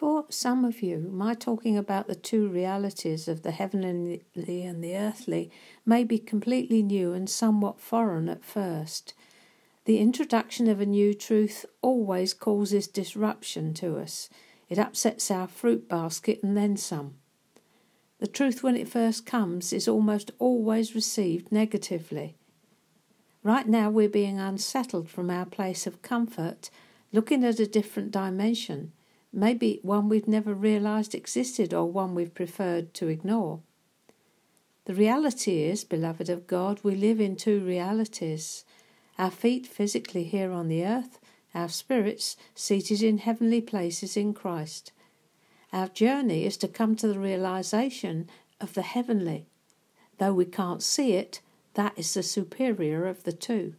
For some of you, my talking about the two realities of the heavenly and the earthly may be completely new and somewhat foreign at first. The introduction of a new truth always causes disruption to us. It upsets our fruit basket and then some. The truth, when it first comes, is almost always received negatively. Right now, we're being unsettled from our place of comfort, looking at a different dimension maybe one we've never realized existed or one we've preferred to ignore. The reality is, beloved of God, we live in two realities our feet physically here on the earth, our spirits seated in heavenly places in Christ. Our journey is to come to the realization of the heavenly. Though we can't see it, that is the superior of the two.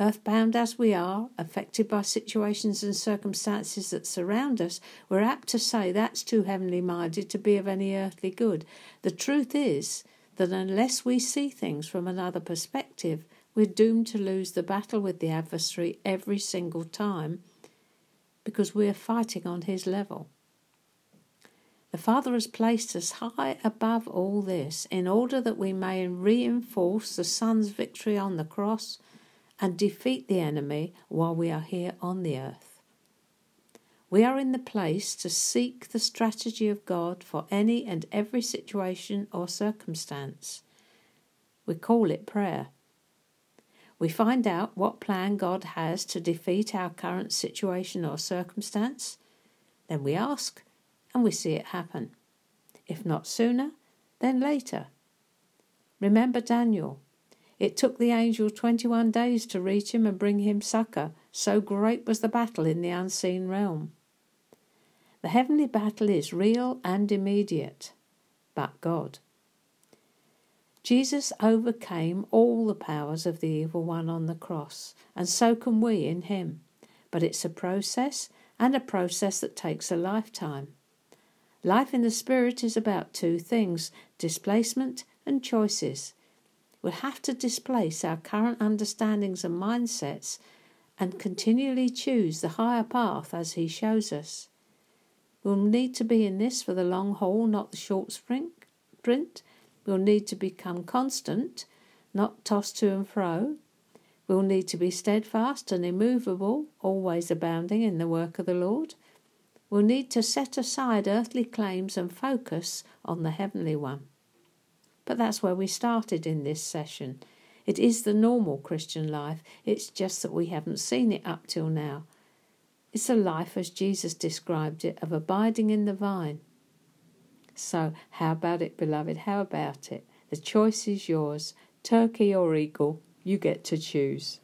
Earthbound as we are, affected by situations and circumstances that surround us, we're apt to say that's too heavenly minded to be of any earthly good. The truth is that unless we see things from another perspective, we're doomed to lose the battle with the adversary every single time because we're fighting on his level. The Father has placed us high above all this in order that we may reinforce the Son's victory on the cross and defeat the enemy while we are here on the earth. We are in the place to seek the strategy of God for any and every situation or circumstance. We call it prayer. We find out what plan God has to defeat our current situation or circumstance. Then we ask and we see it happen. If not sooner, then later. Remember Daniel. It took the angel 21 days to reach him and bring him succor, so great was the battle in the unseen realm. The heavenly battle is real and immediate, but God. Jesus overcame all the powers of the evil one on the cross, and so can we in him. But it's a process, and a process that takes a lifetime. Life in the Spirit is about two things displacement and choices will have to displace our current understandings and mindsets and continually choose the higher path as He shows us. We'll need to be in this for the long haul, not the short sprint. We'll need to become constant, not tossed to and fro. We'll need to be steadfast and immovable, always abounding in the work of the Lord. We'll need to set aside earthly claims and focus on the heavenly one. But that's where we started in this session. It is the normal Christian life, it's just that we haven't seen it up till now. It's a life as Jesus described it of abiding in the vine. So, how about it, beloved? How about it? The choice is yours turkey or eagle, you get to choose.